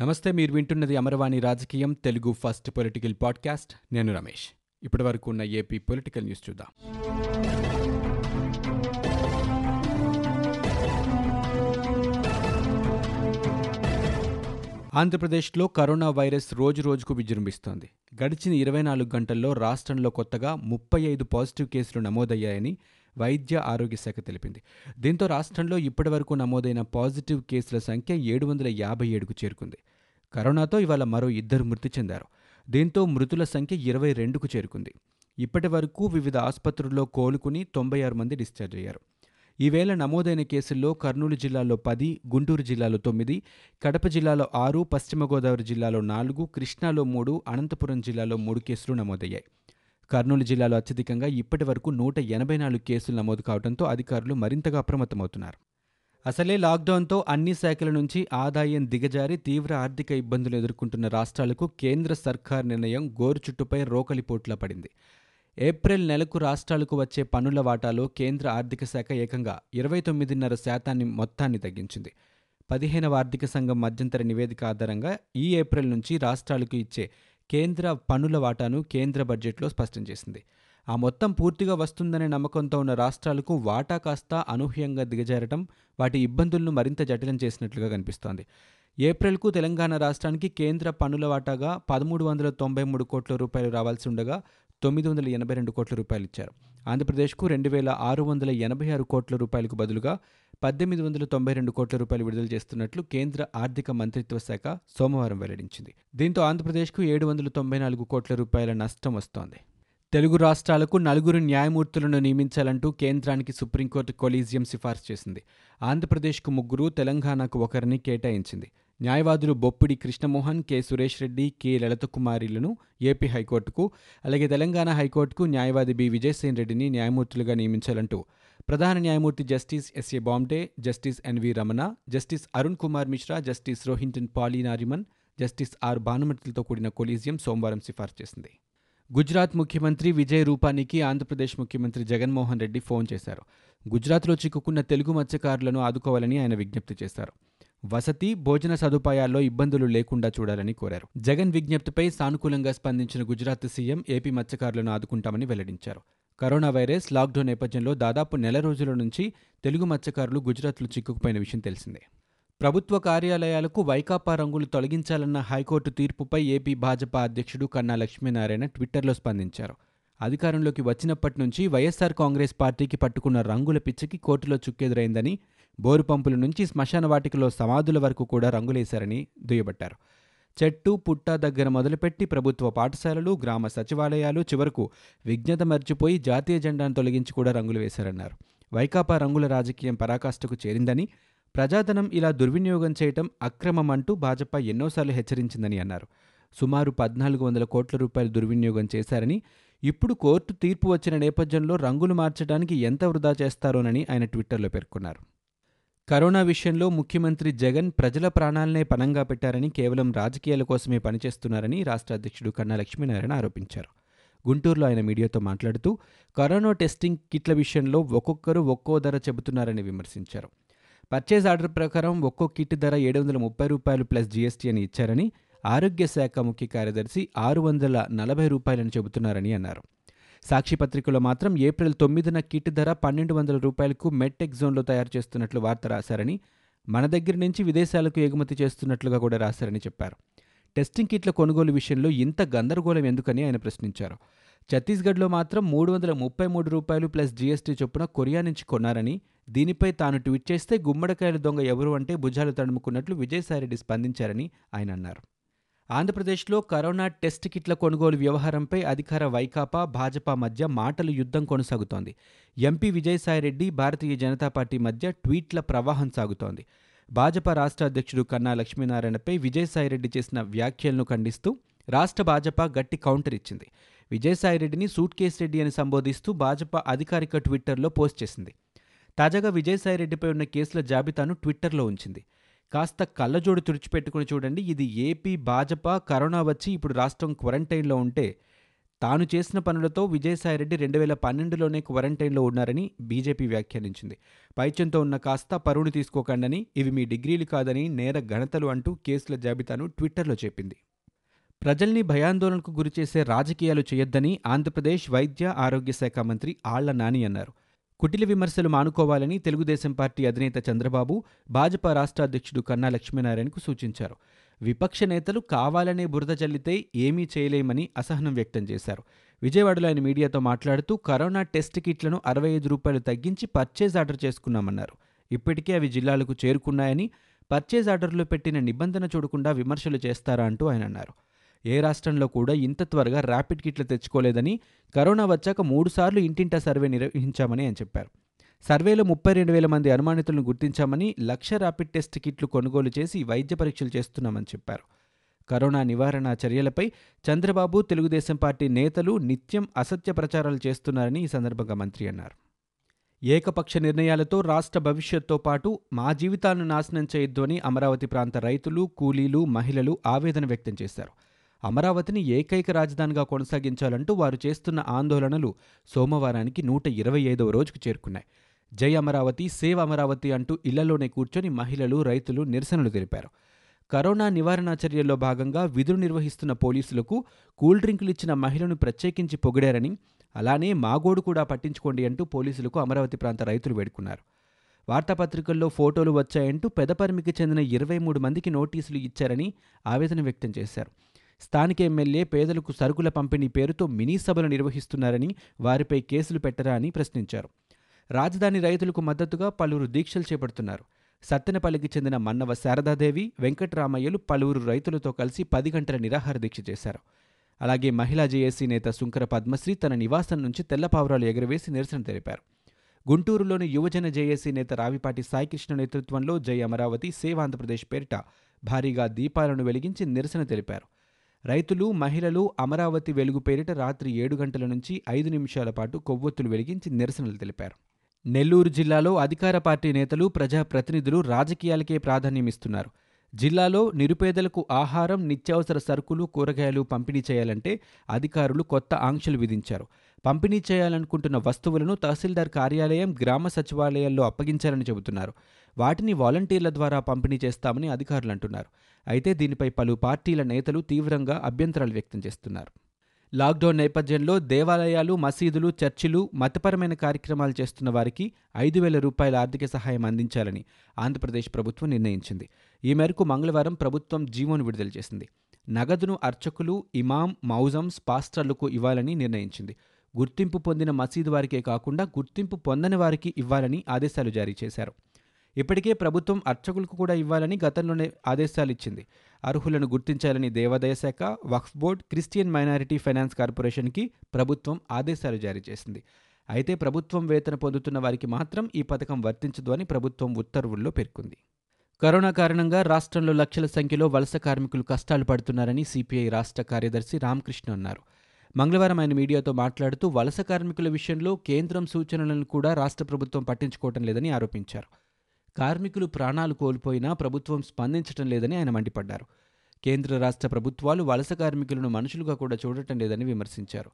నమస్తే మీరు వింటున్నది అమరవాణి రాజకీయం తెలుగు ఫస్ట్ పొలిటికల్ పాడ్కాస్ట్. నేను రమేష్. ఇప్పటి వరకు ఉన్న ఏపీ పొలిటికల్ న్యూస్ చూద్దాం. ఆంధ్రప్రదేశ్లో కరోనా వైరస్ రోజు రోజుకు విజృంభిస్తోంది. గడిచిన ఇరవై నాలుగు గంటల్లో రాష్ట్రంలో కొత్తగా ముప్పై ఐదు పాజిటివ్ కేసులు నమోదయ్యాయని వైద్య ఆరోగ్య శాఖ తెలిపింది. దీంతో రాష్ట్రంలో ఇప్పటివరకు నమోదైన పాజిటివ్ కేసుల సంఖ్య ఏడు వందల యాభై ఏడుకు చేరుకుంది. కరోనాతో ఇవాళ మరో ఇద్దరు మృతి చెందారు. దీంతో మృతుల సంఖ్య ఇరవై రెండుకు చేరుకుంది. ఇప్పటి వరకు వివిధ ఆసుపత్రుల్లో కోలుకుని తొంభై ఆరు మంది డిశ్చార్జ్ అయ్యారు. ఈవేళ నమోదైన కేసుల్లో కర్నూలు జిల్లాలో పది గుంటూరు జిల్లాలో తొమ్మిది కడప జిల్లాలో ఆరు పశ్చిమ గోదావరి జిల్లాలో నాలుగు కృష్ణాలో మూడు అనంతపురం జిల్లాలో మూడు కేసులు నమోదయ్యాయి. కర్నూలు జిల్లాలో అత్యధికంగా ఇప్పటి వరకు నూట ఎనభై నాలుగు కేసులు నమోదు కావడంతో అధికారులు మరింతగా అప్రమత్తమవుతున్నారు. అసలే లాక్డౌన్తో అన్ని శాఖల నుంచి ఆదాయం దిగజారి తీవ్ర ఆర్థిక ఇబ్బందులు ఎదుర్కొంటున్న రాష్ట్రాలకు కేంద్ర సర్కార్ నిర్ణయం గోరుచుట్టుపై రోకలిపోట్లా పడింది. ఏప్రిల్ నెలకు రాష్ట్రాలకు వచ్చే పన్నుల వాటాలో కేంద్ర ఆర్థిక శాఖ ఏకంగా ఇరవై తొమ్మిదిన్నర శాతాన్ని మొత్తాన్ని తగ్గించింది. పదిహేనవ ఆర్థిక సంఘం మధ్యంతర నివేదిక ఆధారంగా ఈ ఏప్రిల్ నుంచి రాష్ట్రాలకు ఇచ్చే కేంద్ర పన్నుల వాటాను కేంద్ర బడ్జెట్లో స్పష్టం చేసింది. ఆ మొత్తం పూర్తిగా వస్తుందనే నమ్మకంతో ఉన్న రాష్ట్రాలకు వాటా కాస్త అనూహ్యంగా దిగజారటం వాటి ఇబ్బందులను మరింత జటిలం చేసినట్లుగా కనిపిస్తోంది. ఏప్రిల్కు తెలంగాణ రాష్ట్రానికి కేంద్ర పన్నుల వాటాగా పదమూడు వందల తొంభై మూడు కోట్ల రూపాయలు రావాల్సి ఉండగా తొమ్మిది వందల ఎనభై రెండు కోట్ల రూపాయలు ఇచ్చారు. ఆంధ్రప్రదేశ్కు రెండు వేల ఆరు వందల ఎనభై ఆరు కోట్ల రూపాయలకు బదులుగా పద్దెనిమిది వందల తొంభై రెండు కోట్ల రూపాయలు విడుదల చేస్తున్నట్లు కేంద్ర ఆర్థిక మంత్రిత్వ శాఖ సోమవారం వెల్లడించింది. దీంతో ఆంధ్రప్రదేశ్కు ఏడు వందల తొంభై నాలుగు కోట్ల రూపాయల నష్టం వస్తోంది. తెలుగు రాష్ట్రాలకు నలుగురు న్యాయమూర్తులను నియమించాలంటూ కేంద్రానికి సుప్రీంకోర్టు కొలీజియం సిఫార్సు చేసింది. ఆంధ్రప్రదేశ్కు ముగ్గురు తెలంగాణకు ఒకరిని కేటాయించింది. న్యాయవాదులు బొప్పిడి కృష్ణమోహన్ కె. సురేష్ రెడ్డి కె. లలితకుమారిలను ఏపీ హైకోర్టుకు అలాగే తెలంగాణ హైకోర్టుకు న్యాయవాది బి. విజయసేన్ రెడ్డిని న్యాయమూర్తులుగా నియమించాలంటూ ప్రధాన న్యాయమూర్తి justice SA Bombay justice NV Ramana justice Arun Kumar Mishra justice Rohinton Fali Nariman justice R. భానుమతులతో కూడిన కొలీజియం సోమవారం సిఫార్సు చేసింది. గుజరాత్ ముఖ్యమంత్రి విజయ్ రూపానికి ఆంధ్రప్రదేశ్ ముఖ్యమంత్రి జగన్మోహన్ రెడ్డి ఫోన్ చేశారు. గుజరాత్లో చిక్కుకున్న తెలుగు మత్స్యకారులను ఆదుకోవాలని ఆయన విజ్ఞప్తి చేశారు. వసతి భోజన సదుపాయాల్లో ఇబ్బందులు లేకుండా చూడాలని కోరారు. జగన్ విజ్ఞప్తిపై సానుకూలంగా స్పందించిన గుజరాత్ సీఎం ఏపీ మత్స్యకారులను ఆదుకుంటామని వెల్లడించారు. కరోనా వైరస్ లాక్డౌన్ నేపథ్యంలో దాదాపు నెల రోజుల నుంచి తెలుగు మత్స్యకారులు గుజరాత్లో చిక్కుకుపోయిన విషయం తెలిసిందే. ప్రభుత్వ కార్యాలయాలకు వైకాపా రంగులు తొలగించాలన్న హైకోర్టు తీర్పుపై ఏపీ భాజపా అధ్యక్షుడు కన్నా లక్ష్మీనారాయణ ట్విట్టర్లో స్పందించారు. అధికారంలోకి వచ్చినప్పటి నుంచి వైఎస్సార్ కాంగ్రెస్ పార్టీకి పట్టుకున్న రంగుల పిచ్చికి కోర్టులో చుక్కెదురైందని బోరు పంపుల నుంచి శ్మశాన వాటికలో సమాధుల వరకు కూడా రంగులేశారని దుయ్యబట్టారు. చెట్టు పుట్ట దగ్గర మొదలుపెట్టి ప్రభుత్వ పాఠశాలలు గ్రామ సచివాలయాలు చివరకు విజ్ఞత మర్చిపోయి జాతీయ జెండాను తొలగించి కూడా రంగులు వేశారన్నారు. వైకాపా రంగుల రాజకీయం పరాకాష్ఠకు చేరిందని ప్రజాధనం ఇలా దుర్వినియోగం చేయటం అక్రమం అంటూ భాజపా ఎన్నోసార్లు హెచ్చరించిందని అన్నారు. సుమారు పద్నాలుగు వందల కోట్ల రూపాయలు దుర్వినియోగం చేశారని ఇప్పుడు కోర్టు తీర్పు వచ్చిన నేపథ్యంలో రంగులు మార్చడానికి ఎంత వృధా చేస్తారోనని ఆయన ట్విట్టర్లో పేర్కొన్నారు. కరోనా విషయంలో ముఖ్యమంత్రి జగన్ ప్రజల ప్రాణాలనే పనంగా పెట్టారని కేవలం రాజకీయాల కోసమే పనిచేస్తున్నారని రాష్ట్ర అధ్యక్షుడు కన్నా లక్ష్మీనారాయణ ఆరోపించారు. గుంటూరులో ఆయన మీడియాతో మాట్లాడుతూ కరోనా టెస్టింగ్ కిట్ల విషయంలో ఒక్కొక్కరు ఒక్కో ధర చెబుతున్నారని విమర్శించారు. పర్చేజ్ ఆర్డర్ ప్రకారం ఒక్కో కిట్ ధర ఏడు వందల ముప్పై రూపాయలు ప్లస్ జీఎస్టీ అని ఇచ్చారని ఆరోగ్య శాఖ ముఖ్య కార్యదర్శి ఆరు వందల నలభై రూపాయలని చెబుతున్నారని అన్నారు. సాక్షిపత్రికలో మాత్రం ఏప్రిల్ తొమ్మిదిన కిట్ ధర పన్నెండు వందల రూపాయలకు మెట్టెక్ జోన్లో తయారు చేస్తున్నట్లు వార్త రాశారని మన దగ్గర నుంచి విదేశాలకు ఎగుమతి చేస్తున్నట్లుగా కూడా రాశారని చెప్పారు. టెస్టింగ్ కిట్ల కొనుగోలు విషయంలో ఇంత గందరగోళం ఎందుకని ఆయన ప్రశ్నించారు. ఛత్తీస్గఢ్లో మాత్రం మూడు వందల ముప్పై మూడు రూపాయలు ప్లస్ జీఎస్టీ చొప్పున కొరియా నుంచి కొన్నారని దీనిపై తాను ట్వీట్ చేస్తే గుమ్మడికాయల దొంగ ఎవరు అంటే భుజాలు తడుముకున్నట్లు విజయసాయిరెడ్డి స్పందించారని ఆయన అన్నారు. ఆంధ్రప్రదేశ్లో కరోనా టెస్ట్ కిట్ల కొనుగోలు వ్యవహారంపై అధికార వైకాపా భాజపా మధ్య మాటలు యుద్ధం కొనసాగుతోంది. ఎంపీ విజయసాయిరెడ్డి భారతీయ జనతా పార్టీ మధ్య ట్వీట్ల ప్రవాహం సాగుతోంది. భాజపా రాష్ట్ర అధ్యక్షుడు కన్నా లక్ష్మీనారాయణపై విజయసాయిరెడ్డి చేసిన వ్యాఖ్యలను ఖండిస్తూ రాష్ట్ర భాజపా గట్టి కౌంటర్ ఇచ్చింది. విజయసాయిరెడ్డిని సూట్ కేస్ రెడ్డి అని సంబోధిస్తూ భాజపా అధికారిక ట్విట్టర్లో పోస్ట్ చేసింది. తాజాగా విజయసాయిరెడ్డిపై ఉన్న కేసుల జాబితాను ట్విట్టర్లో ఉంచింది. కాస్త కళ్ళజోడు తుడిచిపెట్టుకుని చూడండి. ఇది ఏపీ భాజపా కరోనా వచ్చి ఇప్పుడు రాష్ట్రం క్వారంటైన్లో ఉంటే తాను చేసిన పనులతో విజయసాయిరెడ్డి రెండు వేల పన్నెండులోనే క్వారంటైన్లో ఉన్నారని బీజేపీ వ్యాఖ్యానించింది. పైచ్యంతో ఉన్న కాస్త పరువును తీసుకోకండని ఇవి మీ డిగ్రీలు కాదని నేర ఘనతలు అంటూ కేసుల జాబితాను ట్విట్టర్లో చెప్పింది ప్రజల్ని భయాందోళనకు గురిచేసే రాజకీయాలు చేయొద్దని ఆంధ్రప్రదేశ్ వైద్య ఆరోగ్య శాఖ మంత్రి ఆళ్ళ నాని అన్నారు. కుటిల విమర్శలు మానుకోవాలని తెలుగుదేశం పార్టీ అధినేత చంద్రబాబు భాజపా రాష్ట్ర అధ్యక్షుడు కన్నా లక్ష్మీనారాయణకు సూచించారు. విపక్ష నేతలు కావాలనే బురద చల్లితే ఏమీ చేయలేమని అసహనం వ్యక్తం చేశారు. విజయవాడలో ఆయన మీడియాతో మాట్లాడుతూ కరోనా టెస్ట్ కిట్లను అరవై ఐదు రూపాయలు తగ్గించి పర్చేజ్ ఆర్డర్ చేసుకున్నామన్నారు. ఇప్పటికే అవి జిల్లాలకు చేరుకున్నాయని పర్చేజ్ ఆర్డర్లో పెట్టిన నిబంధన చూడకుండా విమర్శలు చేస్తారా అంటూ ఆయన అన్నారు. ఏ రాష్ట్రంలో కూడా ఇంత త్వరగా ర్యాపిడ్ కిట్లు తెచ్చుకోలేదని కరోనా వచ్చాక మూడుసార్లు ఇంటింటా సర్వే నిర్వహించామని ఆయన చెప్పారు. సర్వేలో ముప్పై రెండు వేల మంది అనుమానితులను గుర్తించామని లక్ష ర్యాపిడ్ టెస్ట్ కిట్లు కొనుగోలు చేసి వైద్య పరీక్షలు చేస్తున్నామని చెప్పారు. కరోనా నివారణ చర్యలపై చంద్రబాబు తెలుగుదేశం పార్టీ నేతలు నిత్యం అసత్య ప్రచారాలు చేస్తున్నారని ఈ సందర్భంగా మంత్రి అన్నారు. ఏకపక్ష నిర్ణయాలతో రాష్ట్ర భవిష్యత్తో పాటు మా జీవితాలను నాశనం చేయొద్దు అని అమరావతి ప్రాంత రైతులు కూలీలు మహిళలు ఆవేదన వ్యక్తం చేశారు. అమరావతిని ఏకైక రాజధానిగా కొనసాగించాలంటూ వారు చేస్తున్న ఆందోళనలు సోమవారానికి నూట ఇరవై ఐదవ రోజుకు చేరుకున్నాయి. జై అమరావతి సేవ్ అమరావతి అంటూ ఇళ్ళలోనే కూర్చొని మహిళలు రైతులు నిరసనలు తెలిపారు. కరోనా నివారణ చర్యల్లో భాగంగా విధులు నిర్వహిస్తున్న పోలీసులకు కూల్ డ్రింకులు ఇచ్చిన మహిళను ప్రత్యేకించి పొగిడారని అలానే మాగోడు కూడా పట్టించుకోండి అంటూ పోలీసులకు అమరావతి ప్రాంత రైతులు వేడుకున్నారు. వార్తాపత్రికల్లో ఫోటోలు వచ్చాయంటూ పెదపరిమికి చెందిన ఇరవై మూడు మందికి నోటీసులు ఇచ్చారని ఆవేదన వ్యక్తం చేశారు. స్థానిక ఎమ్మెల్యే పేదలకు సరుకుల పంపిణీ పేరుతో మినీ సభలు నిర్వహిస్తున్నారని వారిపై కేసులు పెట్టరా అని ప్రశ్నించారు. రాజధాని రైతులకు మద్దతుగా పలువురు దీక్షలు చేపడుతున్నారు. సత్తెనపల్లికి చెందిన మన్నవ శారదాదేవి వెంకటరామయ్యలు పలువురు రైతులతో కలిసి పది గంటల నిరాహార దీక్ష చేశారు. అలాగే మహిళా జేఏసీ నేత సుంకర పద్మశ్రీ తన నివాసం నుంచి తెల్లపావురాలు ఎగురవేసి నిరసన తెలిపారు. గుంటూరులోని యువజన జేఏసీ నేత రావిపాటి సాయికృష్ణ నేతృత్వంలో జై అమరావతి సేవాంధ్రప్రదేశ్ పేరిట భారీగా దీపాలను వెలిగించి నిరసన తెలిపారు. రైతులు మహిళలు అమరావతి వెలుగు పేరిట రాత్రి ఏడు గంటల నుంచి ఐదు నిమిషాల పాటు కొవ్వొత్తులు వెలిగించి నిరసనలు తెలిపారు. నెల్లూరు జిల్లాలో అధికార పార్టీ నేతలు ప్రజాప్రతినిధులు రాజకీయాలకే ప్రాధాన్యమిస్తున్నారు. జిల్లాలో నిరుపేదలకు ఆహారం నిత్యావసర సరుకులు కూరగాయలు పంపిణీ చేయాలంటే అధికారులు కొత్త ఆంక్షలు విధించారు. పంపిణీ చేయాలనుకుంటున్న వస్తువులను తహసీల్దార్ కార్యాలయం గ్రామ సచివాలయాల్లో అప్పగించాలని చెబుతున్నారు. వాటిని వాలంటీర్ల ద్వారా పంపిణీ చేస్తామని అధికారులు అంటున్నారు. అయితే దీనిపై పలు పార్టీల నేతలు తీవ్రంగా అభ్యంతరాలు వ్యక్తం చేస్తున్నారు. లాక్డౌన్ నేపథ్యంలో దేవాలయాలు మసీదులు చర్చిలు మతపరమైన కార్యక్రమాలు చేస్తున్న వారికి ఐదు వేల రూపాయల ఆర్థిక సహాయం అందించాలని ఆంధ్రప్రదేశ్ ప్రభుత్వం నిర్ణయించింది. ఈ మేరకు మంగళవారం ప్రభుత్వం జీవోను విడుదల చేసింది. నగదును అర్చకులు ఇమాం మౌజమ్స్ పాస్టర్లకు ఇవ్వాలని నిర్ణయించింది. గుర్తింపు పొందిన మసీదు వారికే కాకుండా గుర్తింపు పొందని వారికి ఇవ్వాలని ఆదేశాలు జారీ చేశారు. ఇప్పటికే ప్రభుత్వం అర్చకులకు కూడా ఇవ్వాలని గతంలోనే ఆదేశాలు ఇచ్చింది అర్హులను గుర్తించాలని దేవాదాయ శాఖ Waqf board Christian minority finance కార్పొరేషన్కి ప్రభుత్వం ఆదేశాలు జారీ చేసింది. అయితే ప్రభుత్వం వేతన పొందుతున్న వారికి మాత్రం ఈ పథకం వర్తించదు అని ప్రభుత్వం ఉత్తర్వుల్లో పేర్కొంది. కరోనా కారణంగా రాష్ట్రంలో లక్షల సంఖ్యలో వలస కార్మికులు కష్టాలు పడుతున్నారని సిపిఐ రాష్ట్ర కార్యదర్శి రామకృష్ణ అన్నారు. మంగళవారం ఆయన మీడియాతో మాట్లాడుతూ వలస కార్మికుల విషయంలో కేంద్రం సూచనలను కూడా రాష్ట్ర ప్రభుత్వం పట్టించుకోవటం లేదని ఆరోపించారు. కార్మికులు ప్రాణాలు కోల్పోయినా ప్రభుత్వం స్పందించటం లేదని ఆయన మండిపడ్డారు. కేంద్ర రాష్ట్ర ప్రభుత్వాలు వలస కార్మికులను మనుషులుగా కూడా చూడటం లేదని విమర్శించారు.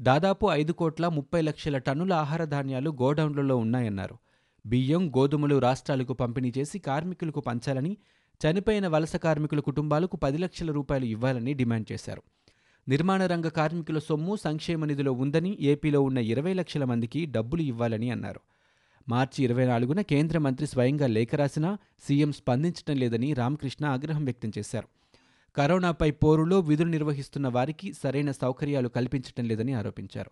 దాదాపు ఐదు కోట్ల ముప్పై లక్షల టన్నుల ఆహార ధాన్యాలు గోడౌన్లలో ఉన్నాయన్నారు. బియ్యం గోధుమలు రాష్ట్రాలకు పంపిణీ చేసి కార్మికులకు పంచాలని చనిపోయిన వలస కార్మికుల కుటుంబాలకు పది లక్షల రూపాయలు ఇవ్వాలని డిమాండ్ చేశారు. నిర్మాణ రంగ కార్మికుల సొమ్ము సంక్షేమ నిధిలో ఉందని ఏపీలో ఉన్న ఇరవై లక్షల మందికి డబ్బులు ఇవ్వాలని అన్నారు. మార్చి ఇరవై నాలుగున కేంద్ర మంత్రి స్వయంగా లేఖ రాసినా సీఎం స్పందించడం లేదని రామకృష్ణ ఆగ్రహం వ్యక్తం చేశారు. కరోనాపై పోరులో విధులు నిర్వహిస్తున్న వారికి సరైన సౌకర్యాలు కల్పించడం లేదని ఆరోపించారు.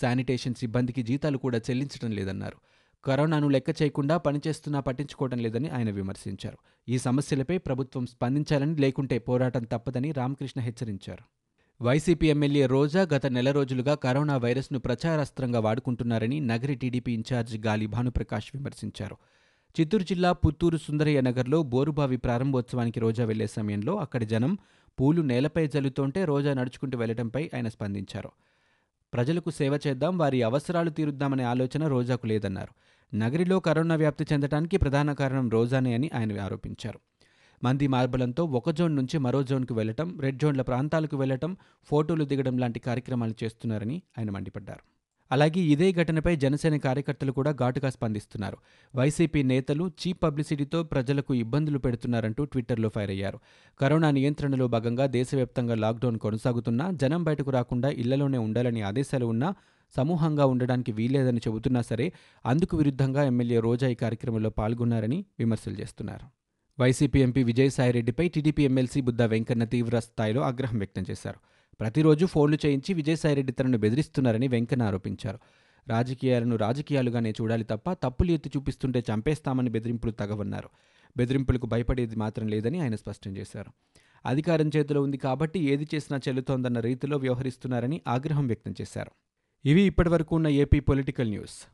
శానిటేషన్ సిబ్బందికి జీతాలు కూడా చెల్లించడం లేదన్నారు. కరోనాను లెక్క చేయకుండా పనిచేస్తున్నా పట్టించుకోవడం లేదని ఆయన విమర్శించారు. ఈ సమస్యలపై ప్రభుత్వం స్పందించాలని లేకుంటే పోరాటం తప్పదని రామకృష్ణ హెచ్చరించారు. వైసీపీ ఎమ్మెల్యే రోజా గత నెల రోజులుగా కరోనా వైరస్ను ప్రచారాస్త్రంగా వాడుకుంటున్నారని Nagari TDP in charge Gali Bhanuprakash విమర్శించారు. చిత్తూరు జిల్లా పుత్తూరు సుందరయ్య నగర్లో బోరుబావి ప్రారంభోత్సవానికి రోజా వెళ్ళే సమయంలో అక్కడి జనం పూలు నేలపై జల్లుతుంటే రోజా నడుచుకుంటూ వెళ్ళడంపై ఆయన స్పందించారు. ప్రజలకు సేవ చేద్దాం వారి అవసరాలు తీరుద్దామనే ఆలోచన రోజాకు లేదన్నారు. నగరిలో కరోనా వ్యాప్తి చెందడానికి ప్రధాన కారణం రోజానే అని ఆయన ఆరోపించారు. మంది మార్బలంతో ఒక జోన్ నుంచి మరో జోన్కు వెళ్ళటం రెడ్ జోన్ల ప్రాంతాలకు వెళ్ళటం ఫోటోలు దిగడం లాంటి కార్యక్రమాలు చేస్తున్నారని ఆయన మండిపడ్డారు. అలాగే ఇదే ఘటనపై జనసేన కార్యకర్తలు కూడా ఘాటుగా స్పందిస్తున్నారు. వైసీపీ నేతలు చీప్ పబ్లిసిటీతో ప్రజలకు ఇబ్బందులు పెడుతున్నారంటూ ట్విట్టర్లో ఫైర్ అయ్యారు. కరోనా నియంత్రణలో భాగంగా దేశవ్యాప్తంగా లాక్డౌన్ కొనసాగుతున్నా జనం బయటకు రాకుండా ఇళ్ళలోనే ఉండాలని ఆదేశాలు ఉన్నా సమూహంగా ఉండడానికి వీల్లేదని చెబుతున్నా సరే అందుకు విరుద్ధంగా ఎమ్మెల్యే రోజా ఈ కార్యక్రమంలో పాల్గొన్నారని విమర్శలు చేస్తున్నారు. వైసీపీ ఎంపీ విజయసాయిరెడ్డిపై టీడీపీ ఎమ్మెల్సీ బుద్ధ వెంకన్న తీవ్ర స్థాయిలో ఆగ్రహం వ్యక్తం చేశారు. ప్రతిరోజు ఫోన్లు చేయించి విజయసాయిరెడ్డి తనను బెదిరిస్తున్నారని వెంకన్న ఆరోపించారు. రాజకీయాలను రాజకీయాలుగానే చూడాలి తప్ప తప్పులు ఎత్తి చూపిస్తుంటే చంపేస్తామని బెదిరింపులు తగవన్నారు. బెదిరింపులకు భయపడేది మాత్రం లేదని ఆయన స్పష్టం చేశారు. అధికారం చేతిలో ఉంది కాబట్టి ఏది చేసినా చెల్లుతోందన్న రీతిలో వ్యవహరిస్తున్నారని ఆగ్రహం వ్యక్తం చేశారు. ఇవి ఇప్పటివరకు ఉన్న ఏపీ పొలిటికల్ న్యూస్.